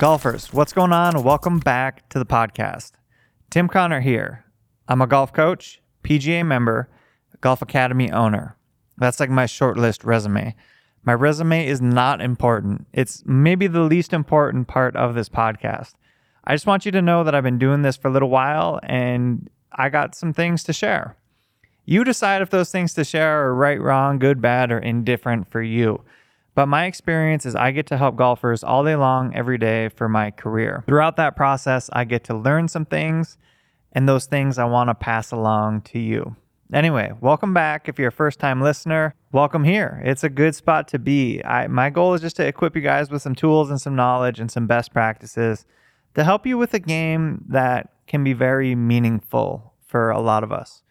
Golfers, what's going on? Welcome back to the podcast. Tim Connor here. I'm a golf coach, PGA member, Golf Academy owner. That's like my short list resume. My resume is not important. It's maybe the least important part of this podcast. I just want you to know that I've been doing this for a little while and I got some things to share. You decide if those things to share are right, wrong, good, bad, or indifferent for you. But my experience is I get to help golfers all day long, every day for my career. Throughout that process, I get to learn some things, and those things I want to pass along to you. Anyway, welcome back. If you're a first time listener, welcome here. It's a good spot to be. I, my goal is just to equip you guys with some tools and some knowledge and some best practices to help you with a game that can be very meaningful for a lot of us.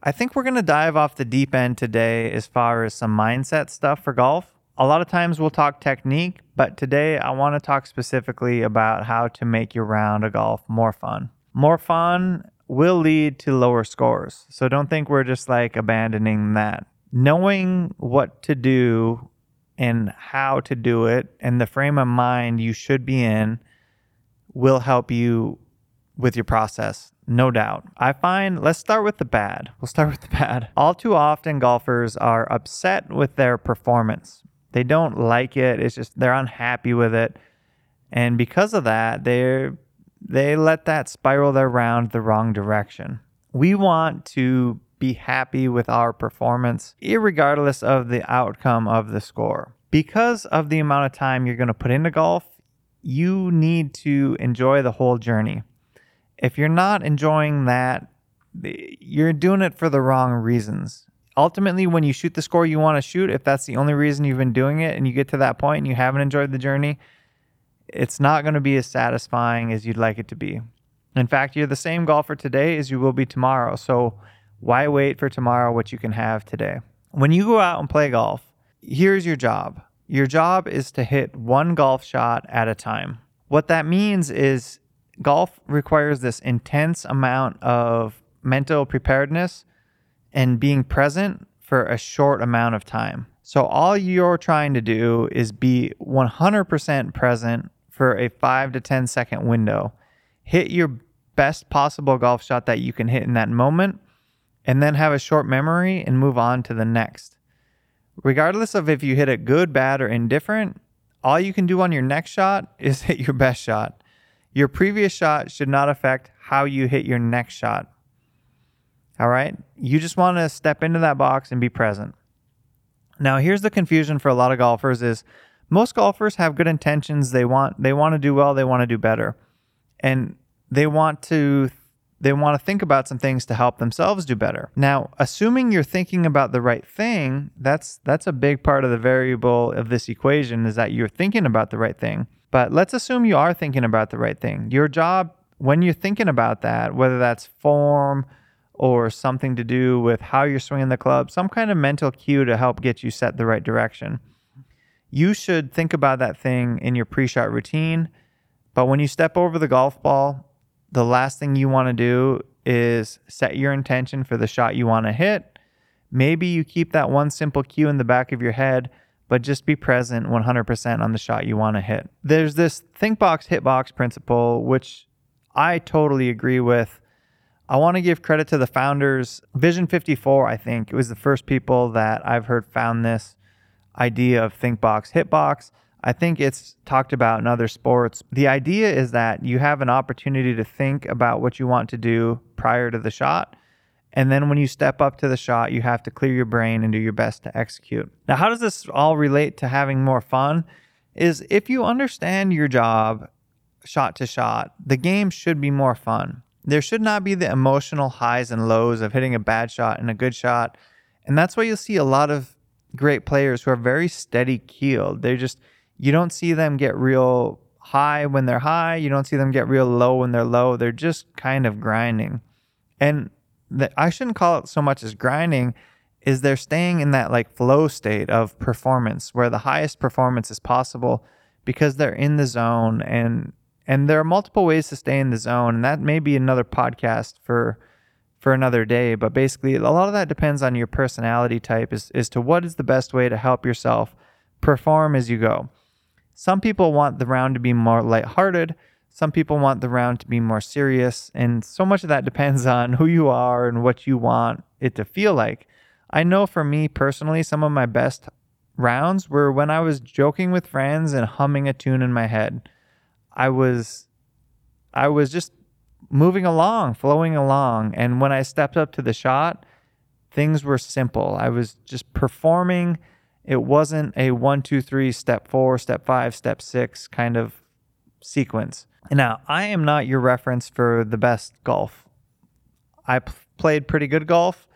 I think we're going to dive off the deep end today as far as some mindset stuff for golf. A lot of times we'll talk technique, but today I want to talk specifically about how to make your round of golf more fun. More fun will lead to lower scores. So don't think we're just like abandoning that. Knowing what to do and how to do it and the frame of mind you should be in will help you with your process no doubt. I find, let's start with the bad. We'll start with the bad. All too often, golfers are upset with their performance. They don't like it. It's just they're unhappy with it. And because of that, they they let that spiral their round the wrong direction. We want to be happy with our performance, regardless of the outcome of the score. Because of the amount of time you're going to put into golf, you need to enjoy the whole journey if you're not enjoying that, you're doing it for the wrong reasons. Ultimately, when you shoot the score you want to shoot, if that's the only reason you've been doing it and you get to that point and you haven't enjoyed the journey, it's not going to be as satisfying as you'd like it to be. In fact, you're the same golfer today as you will be tomorrow. So why wait for tomorrow what you can have today? When you go out and play golf, here's your job. Your job is to hit one golf shot at a time. What that means is golf requires this intense amount of mental preparedness and being present for a short amount of time. So all you're trying to do is be 100% present for a 5 to 10 second window. Hit your best possible golf shot that you can hit in that moment and then have a short memory and move on to the next. Regardless of if you hit it good, bad or indifferent, all you can do on your next shot is hit your best shot. Your previous shot should not affect how you hit your next shot. All right? You just want to step into that box and be present. Now, here's the confusion for a lot of golfers is most golfers have good intentions. They want they want to do well, they want to do better. And they want to they want to think about some things to help themselves do better. Now, assuming you're thinking about the right thing, that's that's a big part of the variable of this equation is that you're thinking about the right thing. But let's assume you are thinking about the right thing. Your job, when you're thinking about that, whether that's form or something to do with how you're swinging the club, some kind of mental cue to help get you set the right direction. You should think about that thing in your pre shot routine. But when you step over the golf ball, the last thing you want to do is set your intention for the shot you want to hit. Maybe you keep that one simple cue in the back of your head but just be present 100% on the shot you want to hit. There's this think box, hit box principle, which I totally agree with. I want to give credit to the founders. Vision 54, I think, it was the first people that I've heard found this idea of think box, hit box. I think it's talked about in other sports. The idea is that you have an opportunity to think about what you want to do prior to the shot and then when you step up to the shot, you have to clear your brain and do your best to execute. Now, how does this all relate to having more fun? Is if you understand your job shot to shot, the game should be more fun. There should not be the emotional highs and lows of hitting a bad shot and a good shot. And that's why you'll see a lot of great players who are very steady keeled. They're just, you don't see them get real high when they're high. You don't see them get real low when they're low. They're just kind of grinding. And that I shouldn't call it so much as grinding is they're staying in that like flow state of performance where the highest performance is possible because they're in the zone and and there are multiple ways to stay in the zone and that may be another podcast for for another day but basically a lot of that depends on your personality type as, as to what is the best way to help yourself perform as you go Some people want the round to be more lighthearted. Some people want the round to be more serious. And so much of that depends on who you are and what you want it to feel like. I know for me personally, some of my best rounds were when I was joking with friends and humming a tune in my head. I was I was just moving along, flowing along, and when I stepped up to the shot, things were simple. I was just performing. It wasn't a one, two, three, step four, step five, step six kind of sequence. Now, I am not your reference for the best golf. I p- played pretty good golf,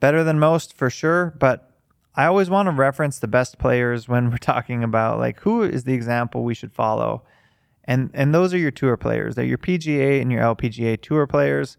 better than most for sure, but I always want to reference the best players when we're talking about like who is the example we should follow. And and those are your tour players. They're your PGA and your LPGA tour players.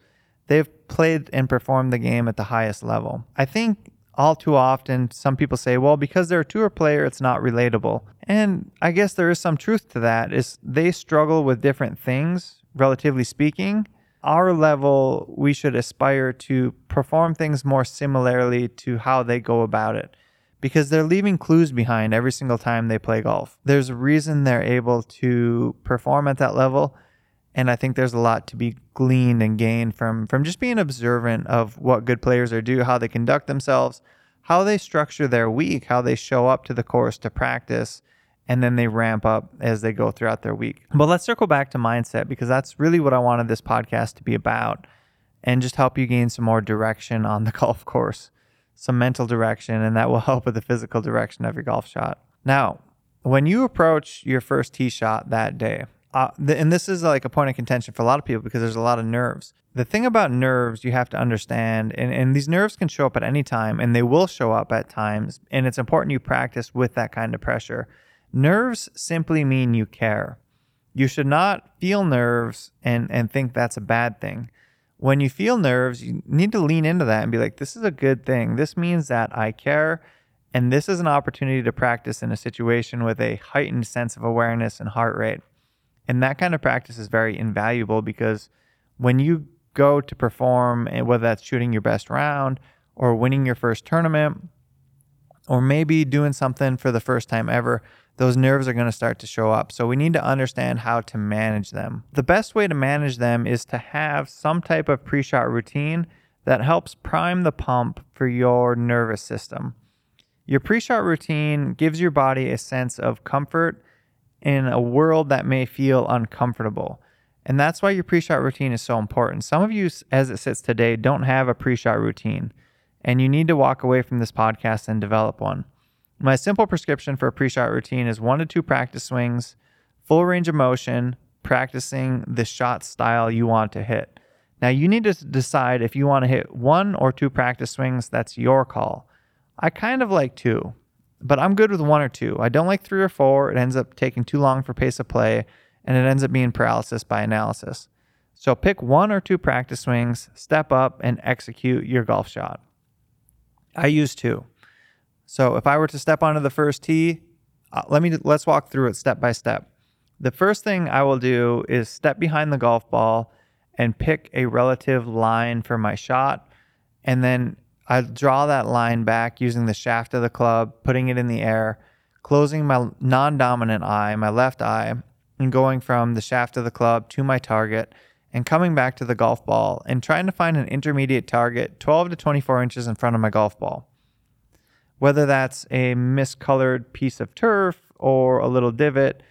They've played and performed the game at the highest level. I think all too often some people say, well, because they're a tour player, it's not relatable. And I guess there is some truth to that. Is they struggle with different things, relatively speaking. Our level, we should aspire to perform things more similarly to how they go about it because they're leaving clues behind every single time they play golf. There's a reason they're able to perform at that level. And I think there's a lot to be gleaned and gained from from just being observant of what good players are do, how they conduct themselves, how they structure their week, how they show up to the course to practice, and then they ramp up as they go throughout their week. But let's circle back to mindset because that's really what I wanted this podcast to be about and just help you gain some more direction on the golf course, some mental direction, and that will help with the physical direction of your golf shot. Now, when you approach your first tee shot that day, uh, and this is like a point of contention for a lot of people because there's a lot of nerves. The thing about nerves you have to understand, and, and these nerves can show up at any time, and they will show up at times, and it's important you practice with that kind of pressure. Nerves simply mean you care. You should not feel nerves and, and think that's a bad thing. When you feel nerves, you need to lean into that and be like, this is a good thing. This means that I care. And this is an opportunity to practice in a situation with a heightened sense of awareness and heart rate. And that kind of practice is very invaluable because when you go to perform, eh, whether that's shooting your best round or winning your first tournament, or maybe doing something for the first time ever, those nerves are going to start to show up. So we need to understand how to manage them. The best way to manage them is to have some type of pre shot routine that helps prime the pump for your nervous system. Your pre shot routine gives your body a sense of comfort in a world that may feel uncomfortable. And that's why your pre shot routine is so important. Some of you, as it sits today, don't have a pre shot routine, and you need to walk away from this podcast and develop one. My simple prescription for a pre shot routine is one to two practice swings, full range of motion, practicing the shot style you want to hit. Now, you need to decide if you want to hit one or two practice swings. That's your call. I kind of like two but I'm good with one or two. I don't like three or four. It ends up taking too long for pace of play, and it ends up being paralysis by analysis. So pick one or two practice swings, step up, and execute your golf shot. I use two. So if I were to step onto the first tee, uh, let me let's walk through it step by step. The first thing I will do is step behind the golf ball and pick a relative line for my shot, and then I draw that line back using the shaft of the club, putting it in the air, closing my non dominant eye, my left eye, and going from the shaft of the club to my target and coming back to the golf ball and trying to find an intermediate target 12 to 24 inches in front of my golf ball. Whether that's a miscolored piece of turf or a little divot,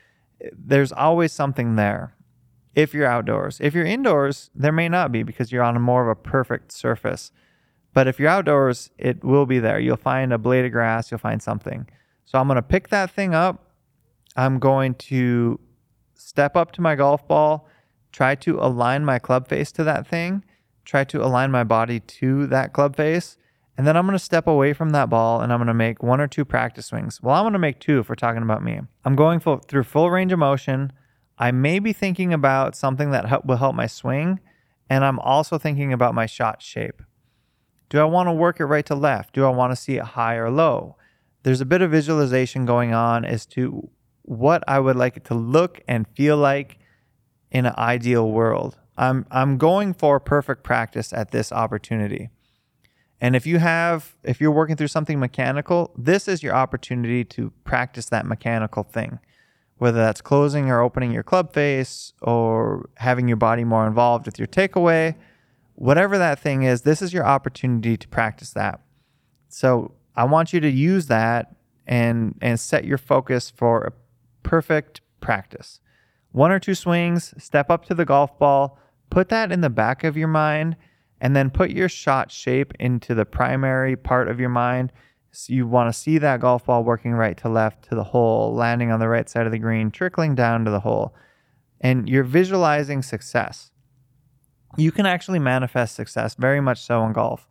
there's always something there if you're outdoors. If you're indoors, there may not be because you're on a more of a perfect surface. But if you're outdoors, it will be there. You'll find a blade of grass, you'll find something. So I'm going to pick that thing up. I'm going to step up to my golf ball, try to align my club face to that thing, try to align my body to that club face. And then I'm going to step away from that ball and I'm going to make one or two practice swings. Well, I'm going to make two if we're talking about me. I'm going full, through full range of motion. I may be thinking about something that help, will help my swing. And I'm also thinking about my shot shape. Do I want to work it right to left? Do I want to see it high or low? There's a bit of visualization going on as to what I would like it to look and feel like in an ideal world. I'm I'm going for perfect practice at this opportunity. And if you have if you're working through something mechanical, this is your opportunity to practice that mechanical thing. whether that's closing or opening your club face or having your body more involved with your takeaway, whatever that thing is, this is your opportunity to practice that. So I want you to use that and and set your focus for a perfect practice. One or two swings, step up to the golf ball, put that in the back of your mind, and then put your shot shape into the primary part of your mind. So you want to see that golf ball working right to left to the hole, landing on the right side of the green, trickling down to the hole. And you're visualizing success. You can actually manifest success very much so in golf.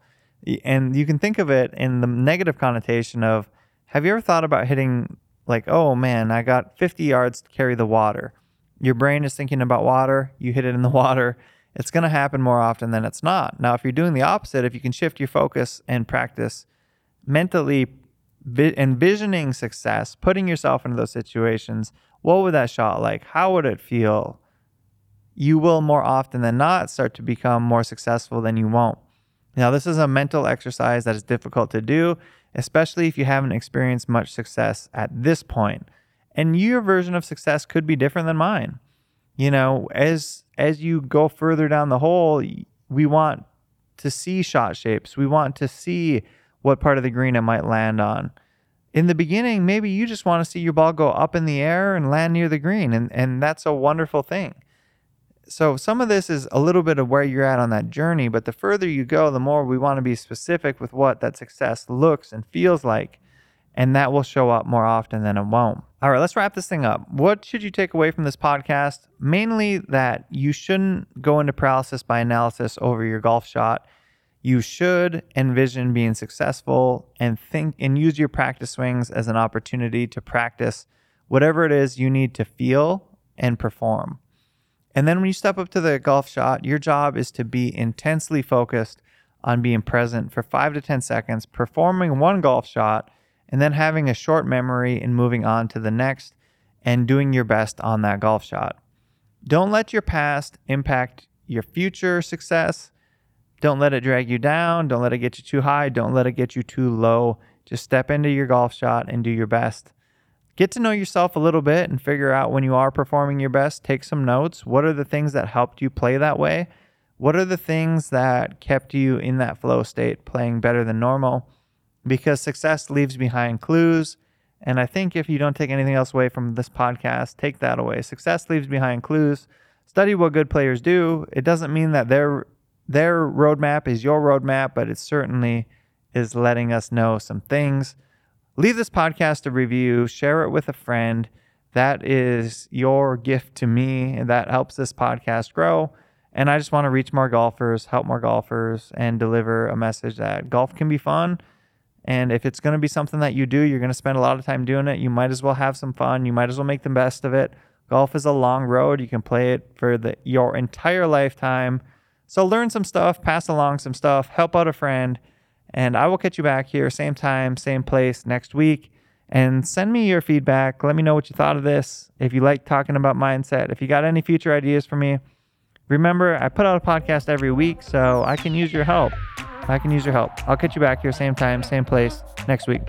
And you can think of it in the negative connotation of have you ever thought about hitting, like, oh man, I got 50 yards to carry the water? Your brain is thinking about water, you hit it in the water. It's going to happen more often than it's not. Now, if you're doing the opposite, if you can shift your focus and practice mentally vi- envisioning success, putting yourself into those situations, what would that shot like? How would it feel? You will more often than not start to become more successful than you won't. Now, this is a mental exercise that is difficult to do, especially if you haven't experienced much success at this point. And your version of success could be different than mine. You know, as as you go further down the hole, we want to see shot shapes. We want to see what part of the green it might land on. In the beginning, maybe you just want to see your ball go up in the air and land near the green, and, and that's a wonderful thing so some of this is a little bit of where you're at on that journey, but the further you go, the more we want to be specific with what that success looks and feels like. And that will show up more often than it won't. All right, let's wrap this thing up. What should you take away from this podcast? Mainly that you shouldn't go into paralysis by analysis over your golf shot. You should envision being successful and think and use your practice swings as an opportunity to practice whatever it is you need to feel and perform. And then when you step up to the golf shot, your job is to be intensely focused on being present for five to 10 seconds, performing one golf shot, and then having a short memory and moving on to the next and doing your best on that golf shot. Don't let your past impact your future success. Don't let it drag you down. Don't let it get you too high. Don't let it get you too low. Just step into your golf shot and do your best get to know yourself a little bit and figure out when you are performing your best. Take some notes. What are the things that helped you play that way? What are the things that kept you in that flow state, playing better than normal? Because success leaves behind clues. And I think if you don't take anything else away from this podcast, take that away. Success leaves behind clues. Study what good players do. It doesn't mean that their their roadmap is your roadmap, but it certainly is letting us know some things leave this podcast a review, share it with a friend. That is your gift to me. That helps this podcast grow. And I just want to reach more golfers, help more golfers, and deliver a message that golf can be fun. And if it's going to be something that you do, you're going to spend a lot of time doing it. You might as well have some fun. You might as well make the best of it. Golf is a long road. You can play it for the, your entire lifetime. So learn some stuff, pass along some stuff, help out a friend and I will catch you back here, same time, same place next week. And send me your feedback. Let me know what you thought of this. If you like talking about mindset, if you got any future ideas for me, remember I put out a podcast every week, so I can use your help. I can use your help. I'll catch you back here, same time, same place next week.